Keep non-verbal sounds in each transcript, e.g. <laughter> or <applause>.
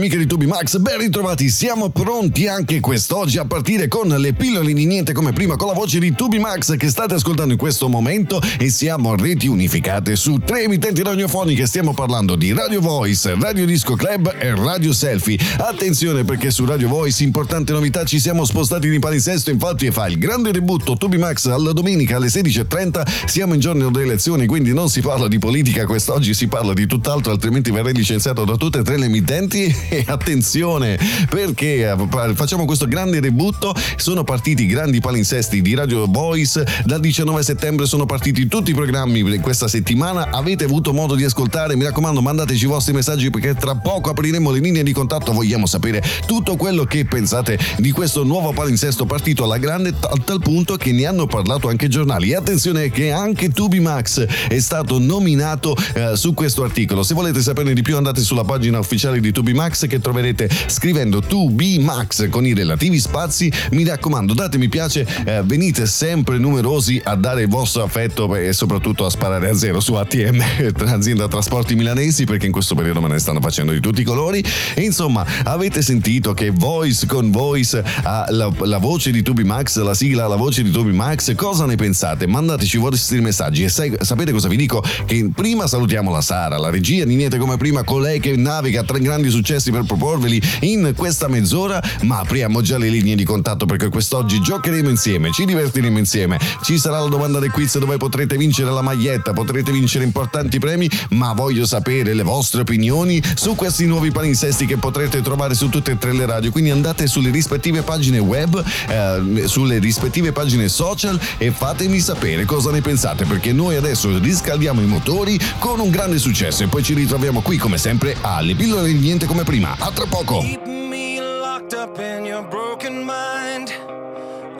amiche di Tubi Max, ben ritrovati, siamo pronti anche quest'oggi a partire con le pillole di niente come prima con la voce di Tubi Max che state ascoltando in questo momento. E siamo reti unificate su tre emittenti radiofoniche, stiamo parlando di Radio Voice, Radio Disco Club e Radio Selfie. Attenzione perché su Radio Voice, importante novità, ci siamo spostati di palinsesto, infatti fa il grande debutto Tubi Max alla domenica alle 16.30, siamo in giorno delle elezioni quindi non si parla di politica quest'oggi, si parla di tutt'altro altrimenti verrei licenziato da tutte e tre le emittenti <laughs> attenzione perché eh, facciamo questo grande debutto, sono partiti i grandi palinsesti di Radio Voice, dal 19 settembre sono partiti tutti i programmi di questa settimana, avete avuto modo di ascoltare, mi raccomando mandateci i vostri messaggi perché tra poco apriremo le linee di contatto, vogliamo sapere tutto quello che pensate di questo nuovo palinsesto partito alla grande a tal punto che ne hanno parlato anche i giornali. E attenzione che anche Tubi Max è stato nominato eh, su questo articolo, se volete saperne di più andate sulla pagina ufficiale di Tubi Che troverete scrivendo 2B Max con i relativi spazi. Mi raccomando, date mi piace, eh, venite sempre numerosi a dare il vostro affetto e soprattutto a sparare a zero su ATM, <laughs> azienda trasporti milanesi, perché in questo periodo me ne stanno facendo di tutti i colori. E insomma, avete sentito che Voice con Voice ha la, la voce di Tubi Max, la sigla ha la voce di Tubi Max. Cosa ne pensate? Mandateci i vostri messaggi e sai, sapete cosa vi dico? Che prima salutiamo la Sara, la regia Niente come prima, colei che naviga tre grandi successi per proporveli in questa mezz'ora, ma apriamo già le linee di contatto perché quest'oggi giocheremo insieme, ci divertiremo insieme. Ci sarà la domanda del quiz dove potrete vincere la maglietta, potrete vincere importanti premi, ma voglio sapere le vostre opinioni su questi nuovi palinsesti che potrete trovare su tutte e tre le radio. Quindi andate sulle rispettive pagine web, eh, sulle rispettive pagine social e fatemi sapere cosa ne pensate perché noi adesso riscaldiamo i motori con un grande successo e poi ci ritroviamo qui come sempre alle pillole niente come prima. A tra poco. Keep me locked up in your broken mind.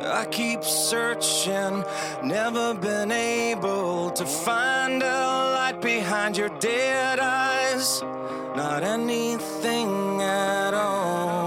I keep searching, never been able to find a light behind your dead eyes. Not anything at all.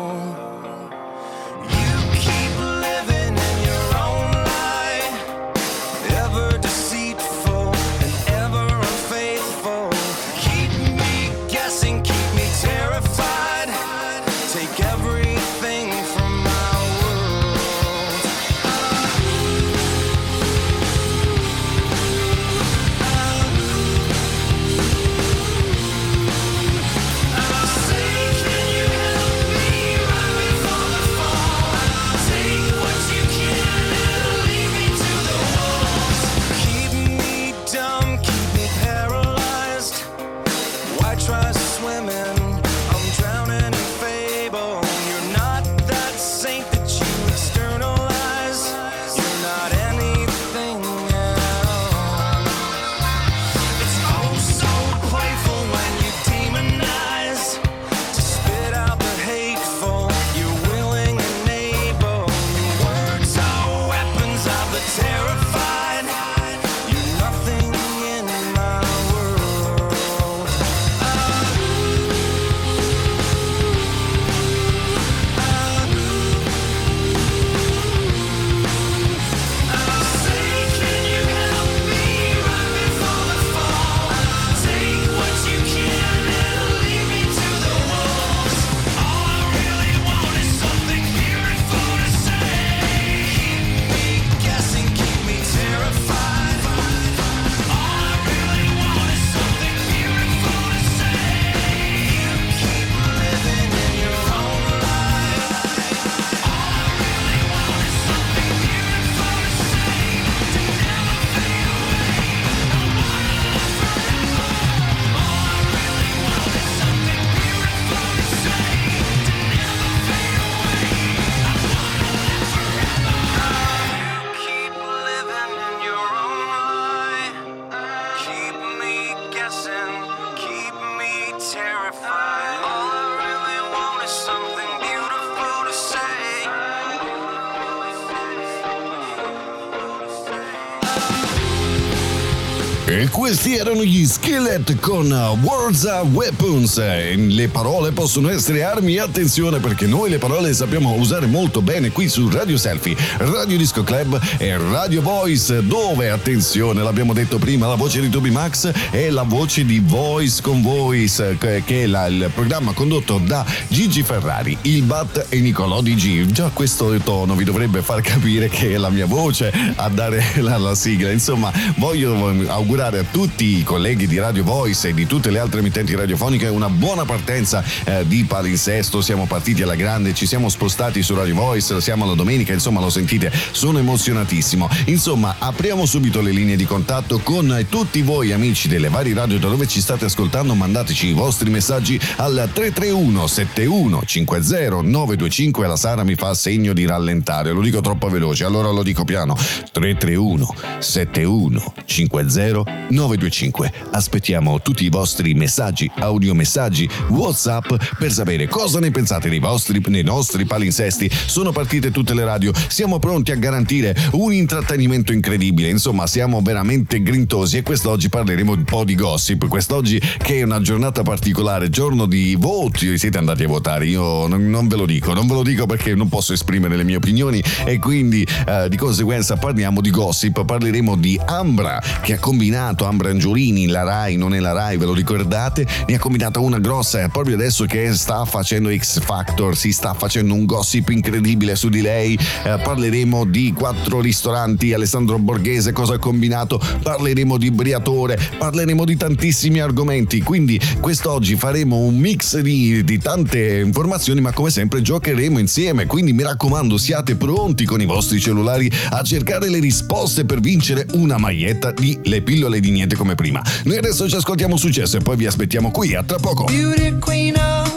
Questi erano gli Skillet con Words of Weapons. Le parole possono essere armi, attenzione perché noi le parole sappiamo usare molto bene qui su Radio Selfie, Radio Disco Club e Radio Voice, dove, attenzione, l'abbiamo detto prima, la voce di Toby Max è la voce di Voice con Voice, che è la, il programma condotto da Gigi Ferrari, il Bat e Nicolò Di G. Già questo tono vi dovrebbe far capire che è la mia voce a dare la, la sigla. Insomma, voglio augurare a tutti i colleghi di Radio Voice e di tutte le altre emittenti radiofoniche una buona partenza eh, di palinsesto. Siamo partiti alla grande, ci siamo spostati su Radio Voice, siamo alla domenica, insomma lo sentite, sono emozionatissimo. Insomma, apriamo subito le linee di contatto con tutti voi amici delle varie radio da dove ci state ascoltando, mandateci i vostri messaggi al 331 71 50 925 la Sara mi fa segno di rallentare, lo dico troppo veloce, allora lo dico piano. 331 71 50 925. Aspettiamo tutti i vostri messaggi, audiomessaggi, WhatsApp per sapere cosa ne pensate dei vostri nei nostri palinsesti. Sono partite tutte le radio, siamo pronti a garantire un intrattenimento incredibile. Insomma, siamo veramente grintosi e quest'oggi parleremo un po' di gossip. Quest'oggi che è una giornata particolare, giorno di voti, siete andati a votare. Io non, non ve lo dico, non ve lo dico perché non posso esprimere le mie opinioni e quindi eh, di conseguenza parliamo di gossip, parleremo di Ambra che ha combinato Ambra Angiolini, la Rai, non è la Rai, ve lo ricordate? Ne ha combinata una grossa proprio adesso che sta facendo X Factor, si sta facendo un gossip incredibile su di lei. Eh, parleremo di quattro ristoranti, Alessandro Borghese cosa ha combinato, parleremo di Briatore, parleremo di tantissimi argomenti. Quindi quest'oggi faremo un mix di, di tante informazioni, ma come sempre giocheremo insieme. Quindi mi raccomando, siate pronti con i vostri cellulari a cercare le risposte per vincere una maglietta di Le pillole di niente come prima. Noi adesso ci ascoltiamo successo e poi vi aspettiamo qui a tra poco. Beauty queen of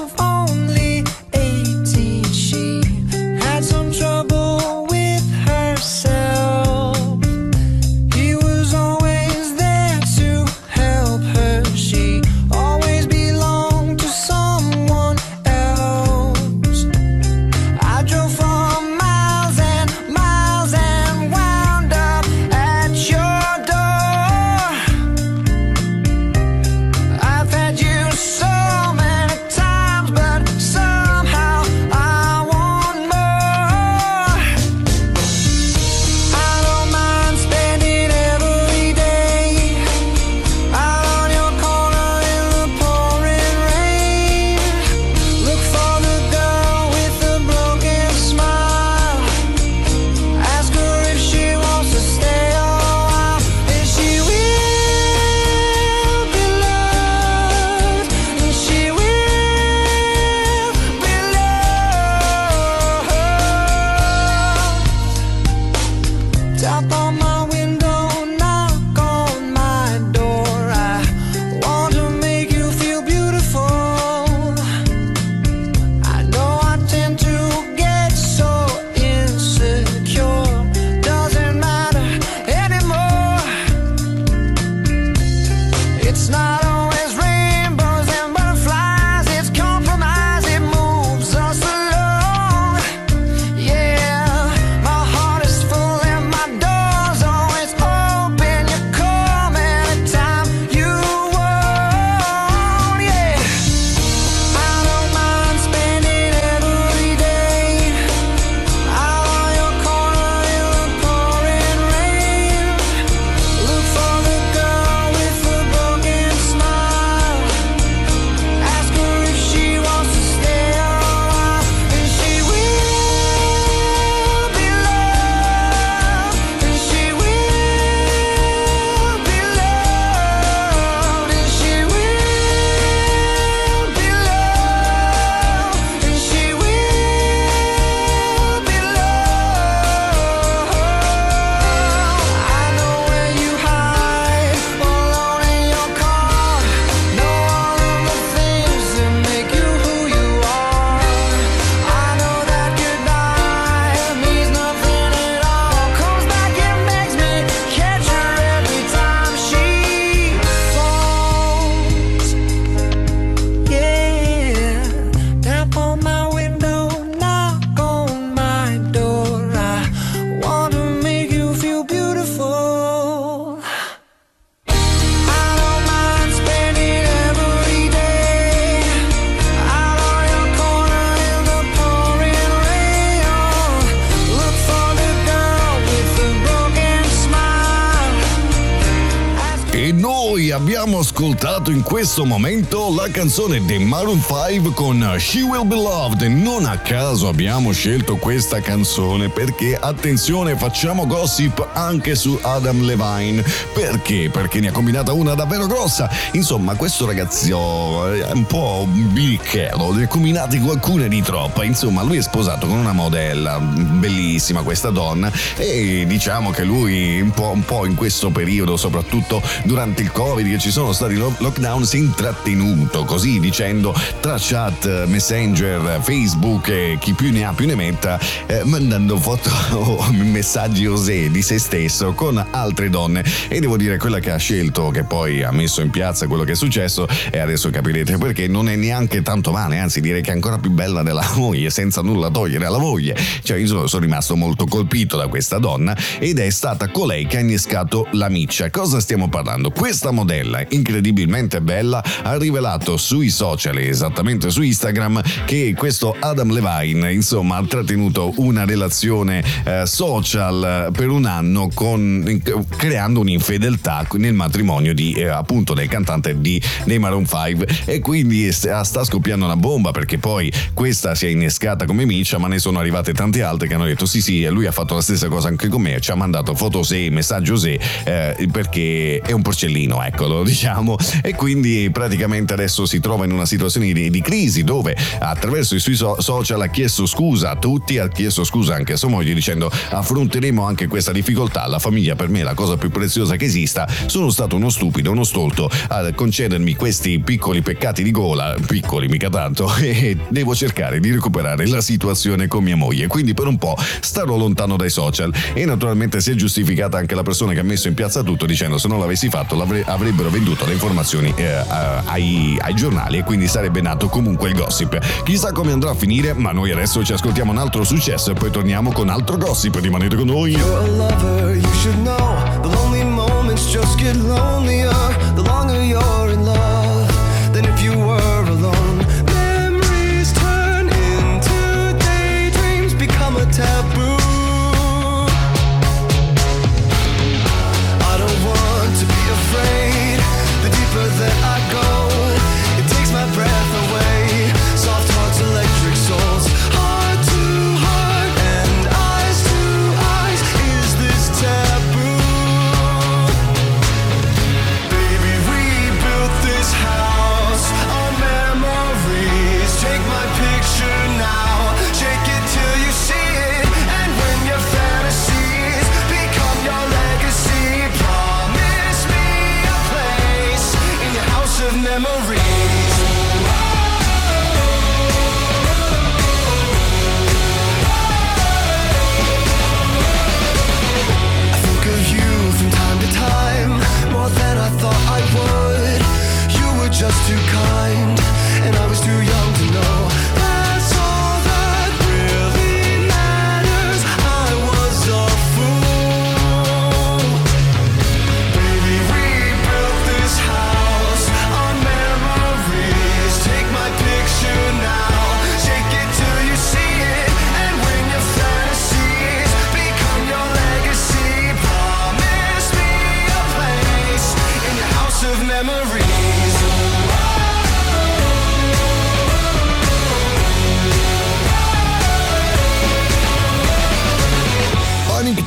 questo momento la canzone dei Maroon 5 con She Will Be Loved. Non a caso abbiamo scelto questa canzone perché, attenzione, facciamo gossip anche su Adam Levine. Perché? Perché ne ha combinata una davvero grossa. Insomma, questo ragazzo è un po' birichero, ne ha combinati qualcuna di troppa. Insomma, lui è sposato con una modella, bellissima questa donna, e diciamo che lui un po', un po in questo periodo, soprattutto durante il Covid, che ci sono stati lockdown, si è intrattenuto così dicendo tra chat, messenger, Facebook e chi più ne ha più ne metta, eh, mandando foto <laughs> o messaggi osè di se stesso con altre donne. E devo dire, quella che ha scelto, che poi ha messo in piazza quello che è successo, e adesso capirete perché non è neanche tanto male, anzi direi che è ancora più bella della <laughs> moglie, senza nulla togliere alla moglie. Cioè, io sono rimasto molto colpito da questa donna ed è stata colei che ha innescato la miccia. Cosa stiamo parlando? Questa modella, incredibilmente bella, ha rivelato sui social, esattamente su Instagram, che questo Adam Levine, insomma, ha trattenuto una relazione eh, social per un anno con, creando un'infedeltà nel matrimonio di, eh, appunto del cantante di, dei Maroon 5 e quindi sta scoppiando una bomba perché poi questa si è innescata come miccia ma ne sono arrivate tante altre che hanno detto sì sì lui ha fatto la stessa cosa anche con me ci ha mandato foto se messaggio se eh, perché è un porcellino ecco lo diciamo. E quindi praticamente adesso si trova in una situazione di, di crisi dove attraverso i suoi so- social ha chiesto scusa a tutti ha chiesto scusa anche a sua moglie dicendo affronteremo anche questa difficoltà la famiglia per me è la cosa più preziosa che esista sono stato uno stupido uno stolto a concedermi questi piccoli peccati di gola piccoli mica tanto <laughs> e devo cercare di recuperare la situazione con mia moglie. Quindi per un po' starò lontano dai social. E naturalmente si è giustificata anche la persona che ha messo in piazza tutto dicendo se non l'avessi fatto avrebbero venduto le informazioni eh, ai, ai giornali e quindi sarebbe nato comunque il gossip. Chissà come andrà a finire, ma noi adesso ci ascoltiamo un altro successo e poi torniamo con altro gossip. Rimanete con noi. You're a lover, you should know. The lonely moments just get lonelier. The longer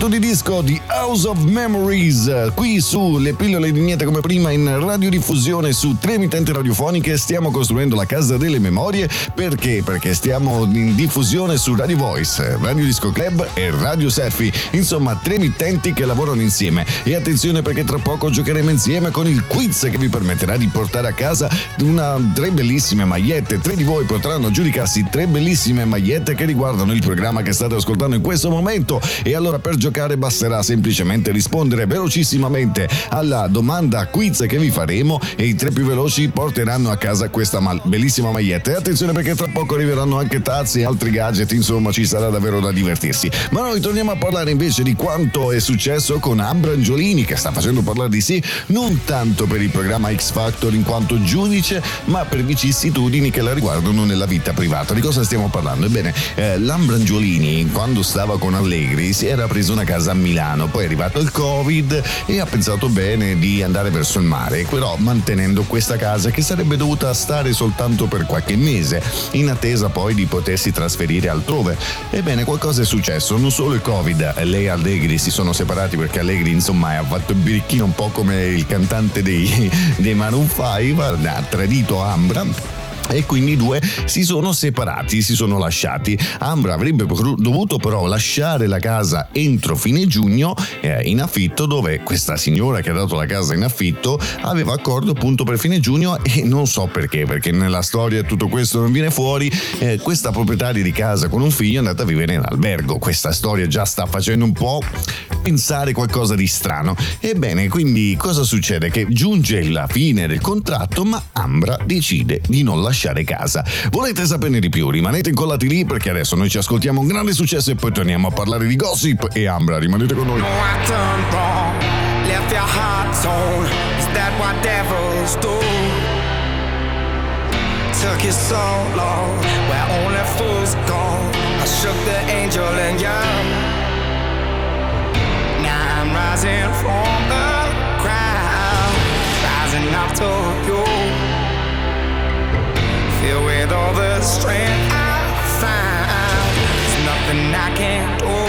The Disco di House of Memories qui su Le pillole di niente come prima in radiodiffusione su tre emittenti radiofoniche. Stiamo costruendo la casa delle memorie. Perché? Perché stiamo in diffusione su Radio Voice, Radio Disco Club e Radio Selfie insomma tre emittenti che lavorano insieme. E attenzione perché tra poco giocheremo insieme con il quiz che vi permetterà di portare a casa una, tre bellissime magliette. Tre di voi potranno giudicarsi tre bellissime magliette che riguardano il programma che state ascoltando in questo momento. E allora per giocare basterà semplicemente rispondere velocissimamente alla domanda quiz che vi faremo e i tre più veloci porteranno a casa questa mal- bellissima maglietta. E attenzione perché tra poco arriveranno anche tazze e altri gadget, insomma ci sarà davvero da divertirsi. Ma noi torniamo a parlare invece di quanto è successo con Abrangiolini che sta facendo parlare di sé non tanto per il programma X Factor in quanto giudice, ma per vicissitudini che la riguardano nella vita privata. Di cosa stiamo parlando? Ebbene, eh, Lambrangiolini quando stava con Allegri si era preso una casa a Milano, poi è arrivato il Covid e ha pensato bene di andare verso il mare, però mantenendo questa casa che sarebbe dovuta stare soltanto per qualche mese, in attesa poi di potersi trasferire altrove. Ebbene, qualcosa è successo, non solo il Covid, lei e Allegri si sono separati perché Allegri insomma ha fatto il birichino un po' come il cantante dei, dei Maroon 5, ha tradito Ambra e quindi i due si sono separati, si sono lasciati. Ambra avrebbe dovuto però lasciare la casa entro fine giugno eh, in affitto dove questa signora che ha dato la casa in affitto aveva accordo appunto per fine giugno e non so perché, perché nella storia tutto questo non viene fuori, eh, questa proprietaria di casa con un figlio è andata a vivere in albergo. Questa storia già sta facendo un po' pensare qualcosa di strano. Ebbene, quindi cosa succede? Che giunge la fine del contratto ma Ambra decide di non lasciare lasciare casa. Volete saperne di più? Rimanete incollati lì perché adesso noi ci ascoltiamo un grande successo e poi torniamo a parlare di gossip e Ambra, rimanete con noi. Took you so long, where only fools go. I shook the angel and young. Now I'm rising from the crowd, rising up to you. Filled with all the strength I find. There's nothing I can't do.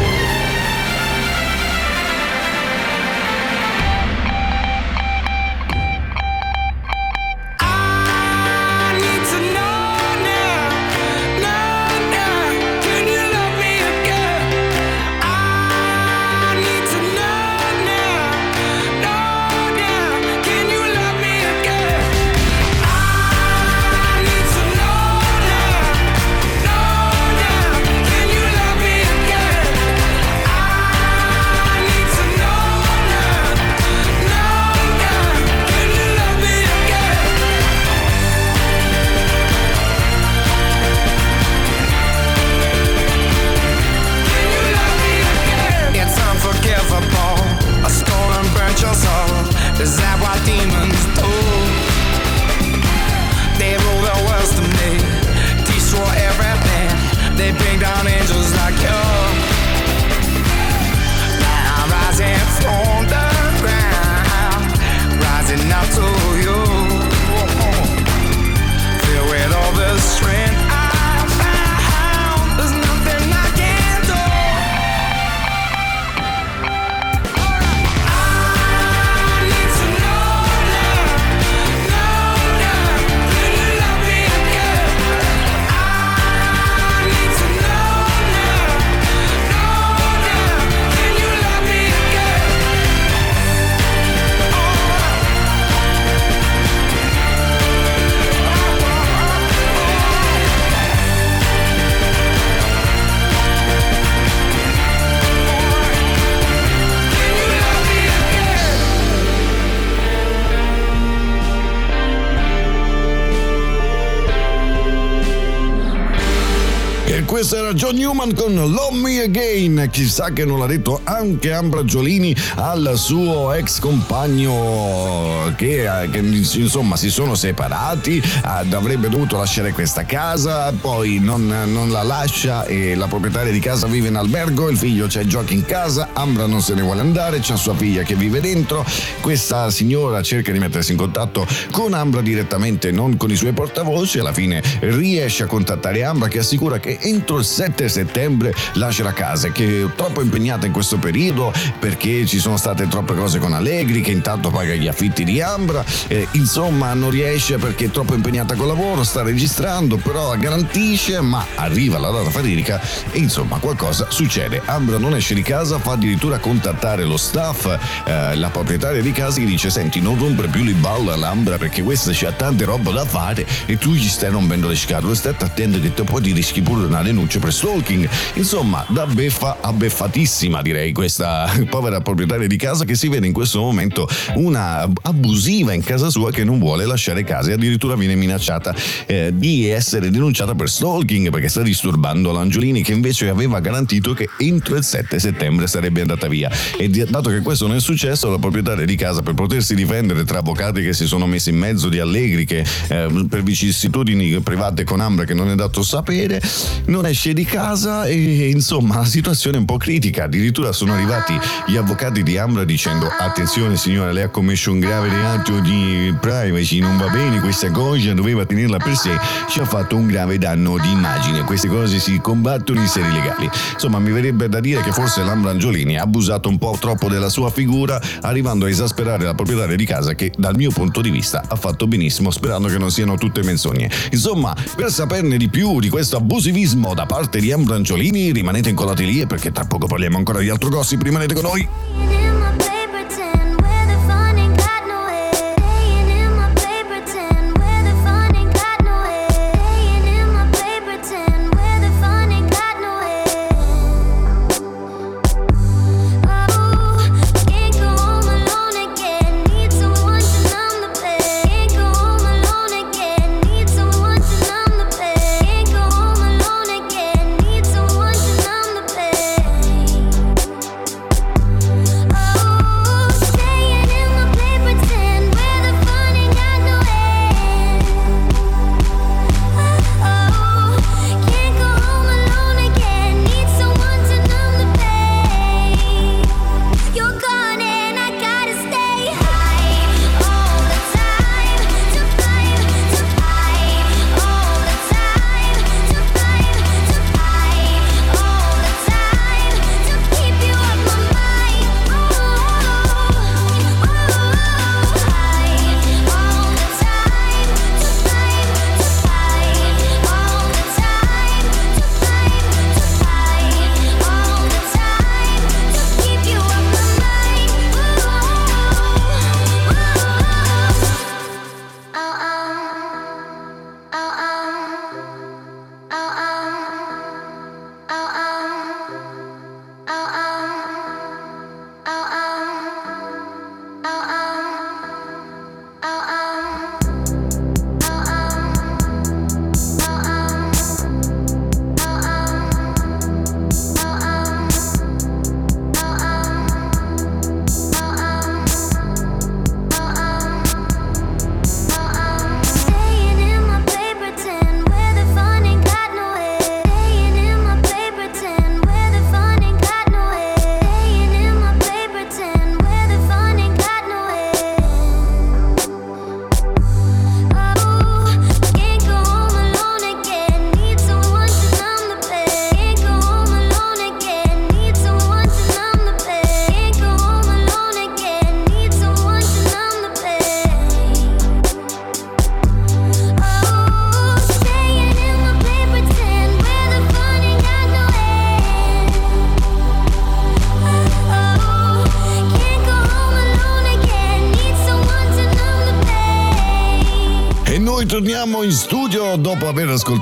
Questo era John Newman con Love Me Again. Chissà che non l'ha detto anche Ambra Giolini al suo ex compagno che, che insomma si sono separati, avrebbe dovuto lasciare questa casa, poi non, non, la lascia e la proprietaria di casa vive in albergo, il figlio c'è giochi in casa, Ambra non se ne vuole andare, c'è sua figlia che vive dentro, questa signora cerca di mettersi in contatto con Ambra direttamente, non con i suoi portavoce, alla fine riesce a contattare Ambra che assicura che entro entro il 7 settembre lascerà casa, che è troppo impegnata in questo periodo perché ci sono state troppe cose con Allegri, che intanto paga gli affitti di Ambra, eh, insomma non riesce perché è troppo impegnata col lavoro, sta registrando, però garantisce, ma arriva la data fatidica e insomma qualcosa succede. Ambra non esce di casa, fa addirittura contattare lo staff, eh, la proprietaria di casa che dice senti non rompere più le balle all'Ambra perché questa c'ha tante roba da fare e tu gli stai rompendo le scatole, stai attento che te poi ti rischi pure una denunce per stalking. Insomma, da beffa a beffatissima direi questa <laughs> povera proprietaria di casa che si vede in questo momento una abusiva in casa sua che non vuole lasciare casa e addirittura viene minacciata eh, di essere denunciata per stalking perché sta disturbando l'Angiolini che invece aveva garantito che entro il 7 settembre sarebbe andata via. E dato che questo non è successo, la proprietaria di casa per potersi difendere tra avvocati che si sono messi in mezzo di Allegri che eh, per vicissitudini private con Ambra che non è dato sapere, non è esce di casa e insomma la situazione è un po' critica. Addirittura sono arrivati gli avvocati di Ambra dicendo attenzione signora, lei ha commesso un grave reato di privacy, non va bene questa cosa, doveva tenerla per sé, ci ha fatto un grave danno di immagine. Queste cose si combattono in seri legali. Insomma, mi verrebbe da dire che forse Lambra Angiolini ha abusato un po' troppo della sua figura, arrivando a esasperare la proprietaria di casa che dal mio punto di vista ha fatto benissimo, sperando che non siano tutte menzogne. Insomma, per saperne di più di questo abusivismo da parte di Ambra Angiolini, rimanete incollati lì perché tra poco parliamo ancora di altro gossip, rimanete con noi.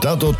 Ascoltato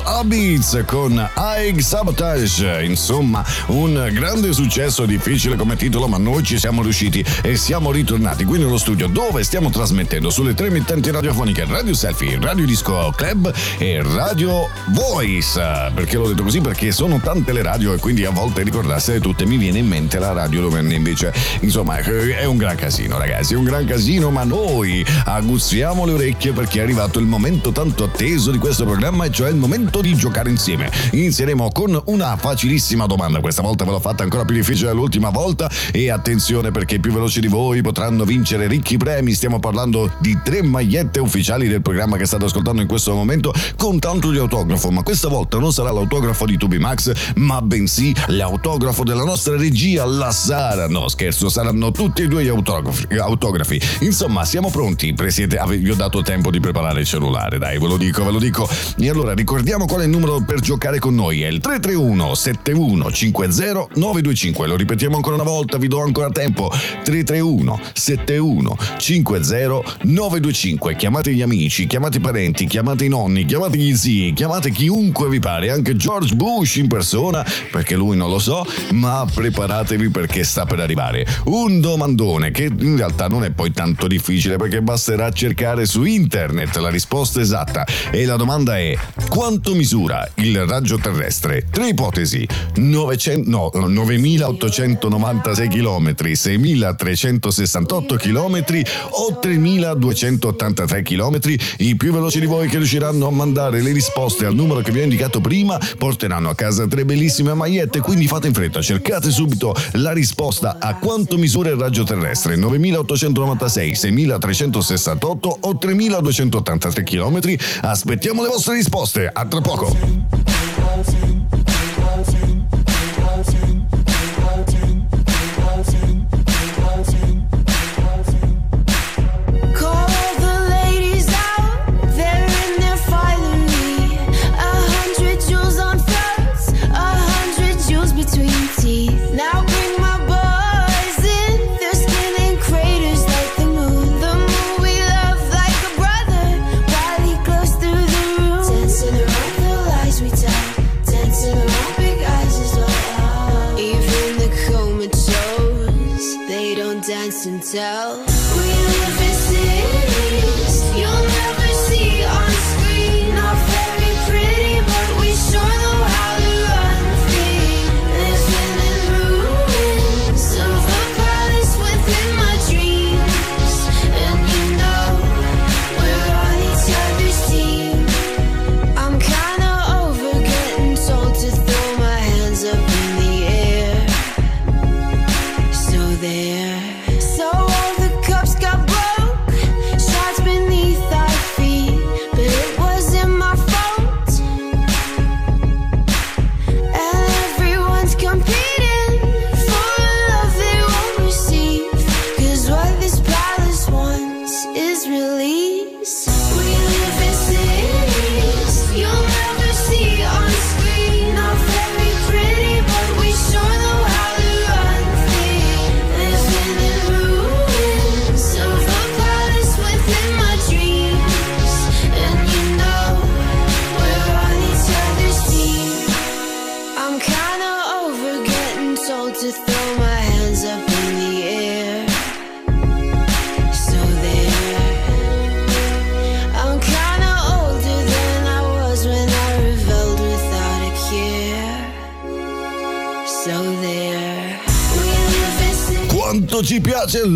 Tulo Habits con Aig Sabotage. Insomma, un grande successo, difficile come titolo, ma noi ci siamo riusciti e siamo ritornati qui nello studio dove stiamo trasmettendo sulle tre emittenti radiofoniche Radio Selfie, Radio Disco Club e Radio Voice. Perché l'ho detto così? Perché sono tante le radio e quindi a volte ricordarsene tutte mi viene in mente la radio dove invece, insomma, è un gran casino, ragazzi, è un gran casino, ma noi aguzziamo le orecchie perché è arriva arrivato il momento tanto atteso di questo programma, e cioè il momento di giocare insieme. Inizieremo con una facilissima domanda, questa volta ve l'ho fatta ancora più difficile dell'ultima volta e attenzione perché i più veloci di voi potranno vincere ricchi premi, stiamo parlando di tre magliette ufficiali del programma che state ascoltando in questo momento con tanto di autografo, ma questa volta non sarà l'autografo di Tubi Max, ma bensì l'autografo della nostra regia, la Sara. No, scherzo, saranno tutti e due gli autografi. autografi. Insomma, siamo pronti, Presidente, vi ho dato tempo di preparare il cellulare, dai, ve lo dico, ve lo dico. E allora ricordiamo qual è il numero per giocare con noi, è il 331 71 50 925. Lo ripetiamo ancora una volta, vi do ancora tempo. 331 71 50 925. Chiamate gli amici, chiamate i parenti, chiamate i nonni, chiamate gli zii, chiamate chiunque vi pare, anche George Bush in persona, perché lui non lo so, ma preparatevi perché sta per arrivare. Un domandone che in realtà non è poi tanto difficile perché basterà cercare su internet la risposta esatta e la domanda è quanto misura il raggio terrestre? Tre ipotesi, 900, no, 9896 km, 6368 km o 3283 km? I più veloci di voi che riusciranno a mandare le risposte al numero che vi ho indicato prima porteranno a casa tre bellissime magliette, quindi fate in fretta, cercate subito la risposta a quanto misura il raggio terrestre, 9896, 6368 o 3283 km. Aspettiamo le vostre risposte, a tra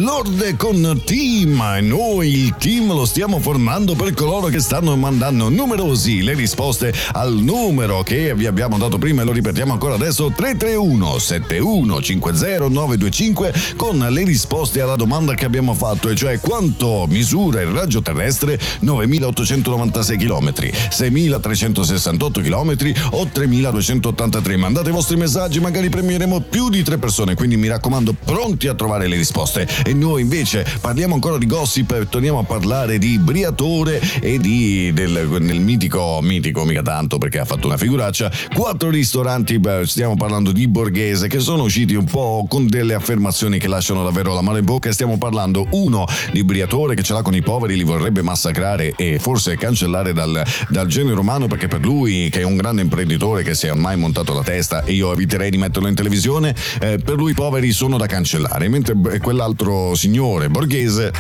l'orde con team noi il team lo stiamo formando per coloro che stanno mandando numerosi le risposte al numero che vi abbiamo dato prima e lo ripetiamo ancora adesso 331 7150 925 con le risposte alla domanda che abbiamo fatto e cioè quanto misura il raggio terrestre 9896 km 6368 km o 3283 mandate i vostri messaggi magari premieremo più di tre persone quindi mi raccomando pronti a trovare le risposte. E noi invece parliamo ancora di gossip e torniamo a parlare di Briatore e di, del, del mitico, mitico mica tanto perché ha fatto una figuraccia, quattro ristoranti, stiamo parlando di Borghese, che sono usciti un po' con delle affermazioni che lasciano davvero la mano in bocca. Stiamo parlando uno di Briatore che ce l'ha con i poveri, li vorrebbe massacrare e forse cancellare dal, dal genere umano perché per lui, che è un grande imprenditore che si è ormai montato la testa e io eviterei di metterlo in televisione, eh, per lui i poveri sono da cancellare, mentre quell'altro signore borghese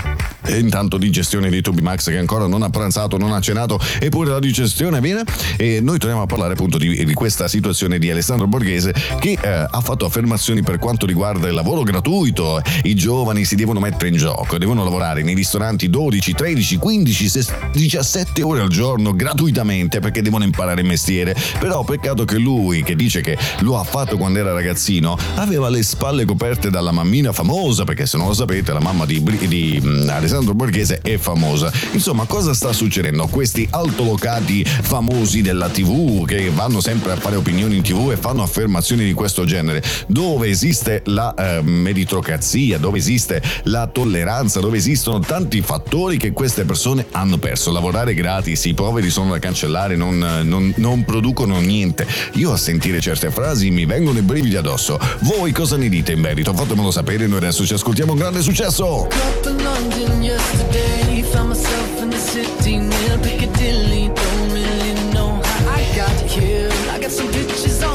e intanto digestione di Tubi Max che ancora non ha pranzato, non ha cenato, eppure la digestione viene. E noi torniamo a parlare appunto di, di questa situazione di Alessandro Borghese che eh, ha fatto affermazioni per quanto riguarda il lavoro gratuito. I giovani si devono mettere in gioco, devono lavorare nei ristoranti 12, 13, 15, 17 ore al giorno gratuitamente perché devono imparare il mestiere. Però peccato che lui, che dice che lo ha fatto quando era ragazzino, aveva le spalle coperte dalla mammina famosa, perché se non lo sapete la mamma di, di mm, Alessandro Borghese è famosa. Insomma, cosa sta succedendo? Questi altolocati famosi della TV che vanno sempre a fare opinioni in TV e fanno affermazioni di questo genere, dove esiste la eh, meritocrazia, dove esiste la tolleranza, dove esistono tanti fattori che queste persone hanno perso. Lavorare gratis, i poveri sono da cancellare, non, non, non producono niente. Io a sentire certe frasi mi vengono i brividi addosso. Voi cosa ne dite in merito? Fatemelo sapere, noi adesso ci ascoltiamo un grande successo! Yesterday. Found myself in the city near Piccadilly. Don't really know how I got here. I got some pictures on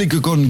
One Republic con Good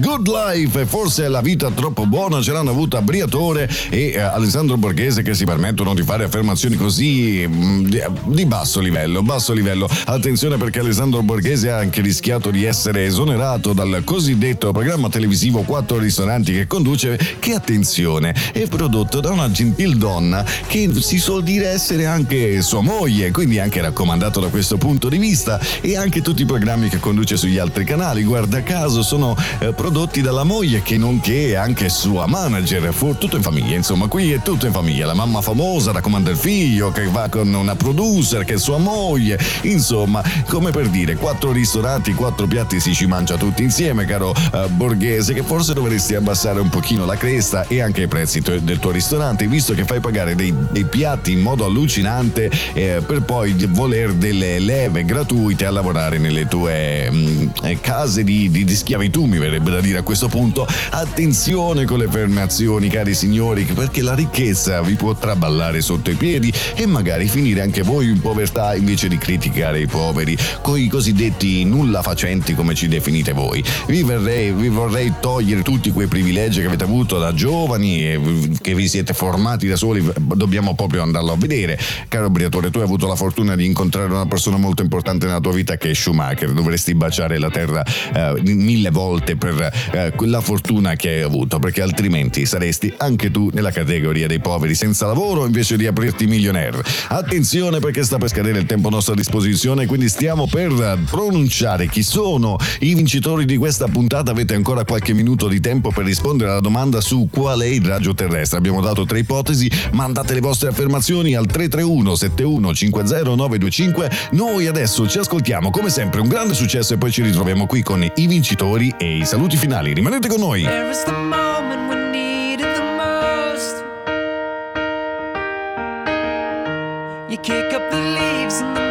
Life forse la vita troppo buona ce l'hanno avuta Briatore e eh, Alessandro Borghese che si permettono di fare affermazioni così mm, di, di, basso livello, basso livello. Attenzione perché Alessandro Borghese ha anche rischiato di essere esonerato dal cosiddetto programma televisivo Quattro ristoranti che conduce, che attenzione, è prodotto da una gentil donna che si suol dire essere anche sua moglie, quindi anche raccomandato da questo punto di vista e anche tutti i programmi che conduce sugli altri canali. Guarda guarda caso sono eh, prodotti dalla moglie che nonché anche sua manager, fu tutto in famiglia, insomma qui è tutto in famiglia, la mamma famosa raccomanda il figlio che va con una producer che è sua moglie, insomma come per dire quattro ristoranti, quattro piatti si ci mangia tutti insieme caro eh, Borghese che forse dovresti abbassare un pochino la cresta e anche i prezzi del tuo ristorante visto che fai pagare dei, dei piatti in modo allucinante eh, per poi voler delle leve gratuite a lavorare nelle tue mh, mm, eh, case di, di, di schiavitù, mi verrebbe da dire a questo punto. Attenzione con le fermazioni, cari signori, perché la ricchezza vi può traballare sotto i piedi e magari finire anche voi in povertà invece di criticare i poveri, coi cosiddetti nulla facenti come ci definite voi. Vi, verrei, vi vorrei togliere tutti quei privilegi che avete avuto da giovani e che vi siete formati da soli, dobbiamo proprio andarlo a vedere. Caro Briatore, tu hai avuto la fortuna di incontrare una persona molto importante nella tua vita che è Schumacher, dovresti baciare la terra eh, mille volte per eh, quella fortuna che hai avuto, perché altrimenti saresti anche tu nella categoria dei poveri senza lavoro invece di aprirti milionaire. Attenzione perché sta per scadere il tempo a nostra disposizione, quindi stiamo per pronunciare chi sono i vincitori di questa puntata. Avete ancora qualche minuto di tempo per rispondere alla domanda su qual è il raggio terrestre. Abbiamo dato tre ipotesi, mandate le vostre affermazioni al 331 71 50 925. Noi adesso ci ascoltiamo come sempre un grande successo e poi ci ritroviamo qui con i vincitori e i saluti finali. Rimanete con noi. You kick up the leaves and the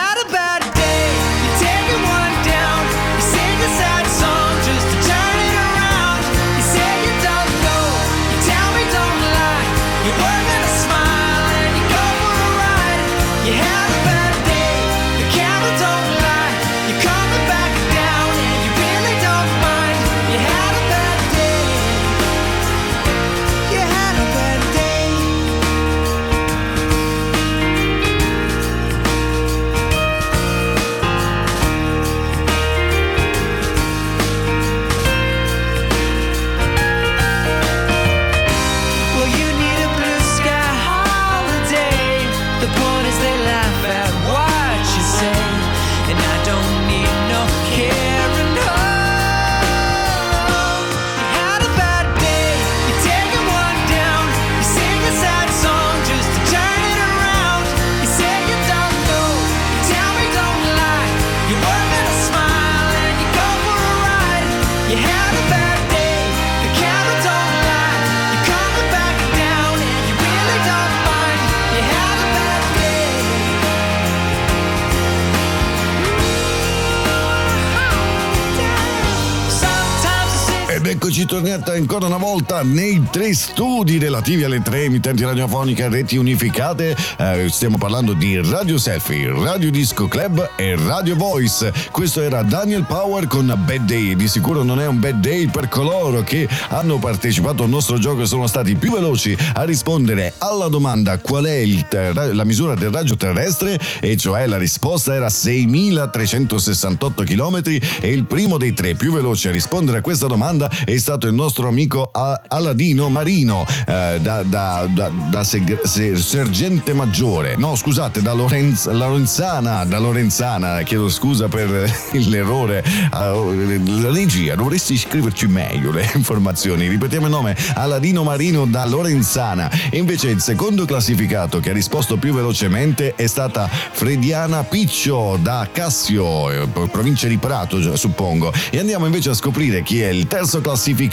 tornati ancora una volta nei tre studi relativi alle tre emittenti radiofoniche reti unificate. Eh, stiamo parlando di Radio Selfie, Radio Disco Club e Radio Voice. Questo era Daniel Power con Bad Day. Di sicuro non è un bad day per coloro che hanno partecipato al nostro gioco e sono stati più veloci a rispondere alla domanda qual è ter- la misura del raggio terrestre e cioè la risposta era 6368 km e il primo dei tre più veloci a rispondere a questa domanda è stato il nostro amico Aladino Marino eh, da, da, da, da seg- se- sergente maggiore, no scusate, da Lorenz- Lorenzana, da Lorenzana, chiedo scusa per <laughs> l'errore, uh, la regia. Dovresti scriverci meglio le <laughs> informazioni, ripetiamo il nome, Aladino Marino da Lorenzana. Invece il secondo classificato che ha risposto più velocemente è stata Frediana Piccio da Cassio, eh, provincia di Prato suppongo, e andiamo invece a scoprire chi è il terzo classificato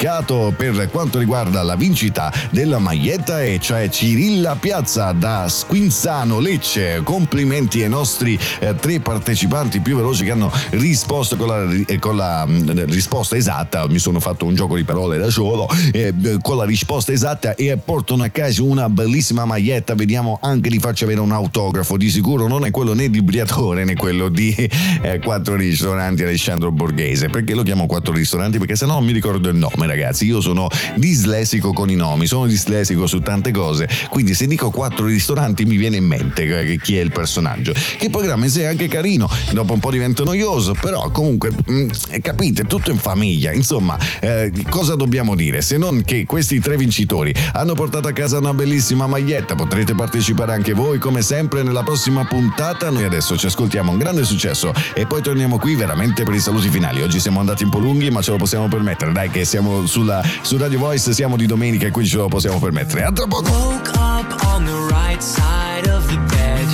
per quanto riguarda la vincita della maglietta e cioè Cirilla Piazza da Squinzano Lecce. Complimenti ai nostri eh, tre partecipanti più veloci che hanno risposto con la, eh, con la mh, mm, risposta esatta. Mi sono fatto un gioco di parole da solo eh, con la risposta esatta e portano a casa una bellissima maglietta. Vediamo anche di farci avere un autografo. Di sicuro non è quello né di Briatore né quello di eh, Quattro Ristoranti Alessandro Borghese. Perché lo chiamo Quattro Ristoranti? Perché se no non mi ricordo il nome, ragazzi. Io sono dislessico con i nomi, sono dislessico su tante cose. Quindi se dico quattro ristoranti mi viene in mente chi è il personaggio. Che programma in sé è anche carino, dopo un po' diventa noioso, però comunque mh, mm, capite, tutto in famiglia. Insomma, eh, cosa dobbiamo dire? Se non che questi tre vincitori hanno portato a casa una bellissima maglietta, potrete partecipare anche voi come sempre nella prossima puntata. Noi adesso ci ascoltiamo un grande successo e poi torniamo qui veramente per i saluti finali. Oggi siamo andati un po' lunghi, ma ce lo possiamo permettere, dai che siamo sulla, su Radio Voice, siamo di domenica e quindi ce lo possiamo permettere. A tra poco! Woke up on the right side of the bed.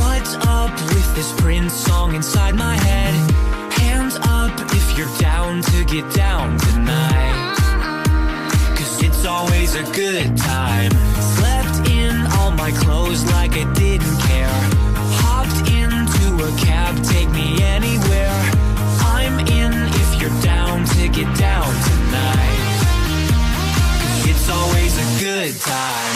What's up with this Prince song inside my head? Hands up if you're down to get down tonight. Cause it's always a good time. Slept in all my clothes like I didn't care. Hopped into a cab, time.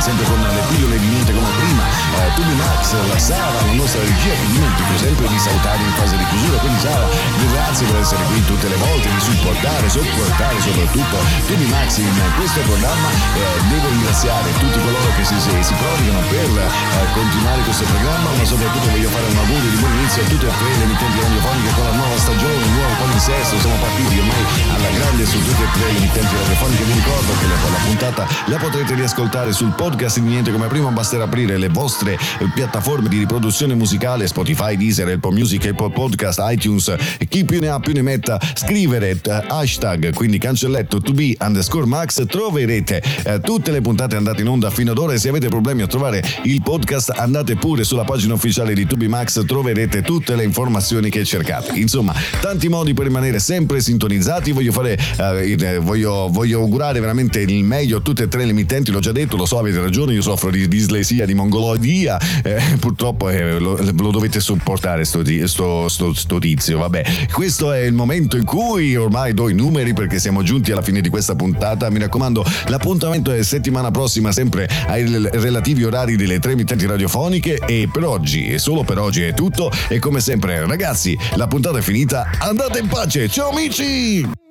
sempre con le pillole di niente come prima. Eh, Tubi Max la Sara la nostra regia che dimentico sempre di salutare in fase di chiusura. Quindi Sara grazie per essere qui tutte le volte di supportare sopportare soprattutto Tubi Max in questo programma. Eh, devo ringraziare tutti coloro che si, si, prodigano per eh, continuare questo programma, ma soprattutto voglio fare un augurio di buon inizio a tutte e tre le emittenti radiofoniche con la nuova stagione, il nuovo palinsesto, siamo partiti ormai alla grande su tutte e tre le emittenti radiofoniche, vi ricordo che la, la puntata la potrete riascoltare sul podcast di Niente come prima, basterà aprire le vostre eh, piattaforme di riproduzione musicale, Spotify, Deezer, Apple Music, Apple Podcast, iTunes, chi più ne ha più ne metta, scrivere uh, hashtag, quindi cancelletto to be underscore max, troverete uh, tutte le puntate andate in onda fino ad ora e se avete problemi a trovare il podcast andate pure sulla pagina ufficiale di Tubi Max, troverete tutte le informazioni che cercate. Insomma, tanti modi per rimanere sempre sintonizzati, voglio fare, uh, voglio, voglio augurare veramente il meglio a tutte e tre le emittenti, l'ho già detto, lo so, avete ragione, io soffro di dislessia, di mongoloidia, eh, purtroppo eh, lo, lo, dovete sopportare sto, sto, sto, sto tizio, vabbè. Questo è il momento in cui ormai do i numeri perché siamo giunti alla fine di questa puntata, mi raccomando, l'appuntamento è settimana prossima sempre ai relativi orari delle tre emittenti radiofoniche e per oggi, e solo per oggi è tutto. E come sempre ragazzi, la puntata è finita, andate in pace, ciao amici!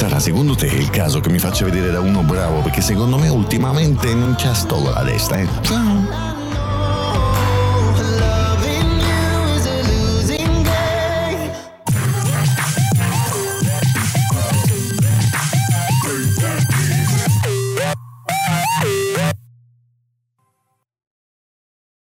Sarà secondo te il caso che mi faccia vedere da uno bravo? Perché secondo me ultimamente non c'è sto con la testa, eh? Ciao!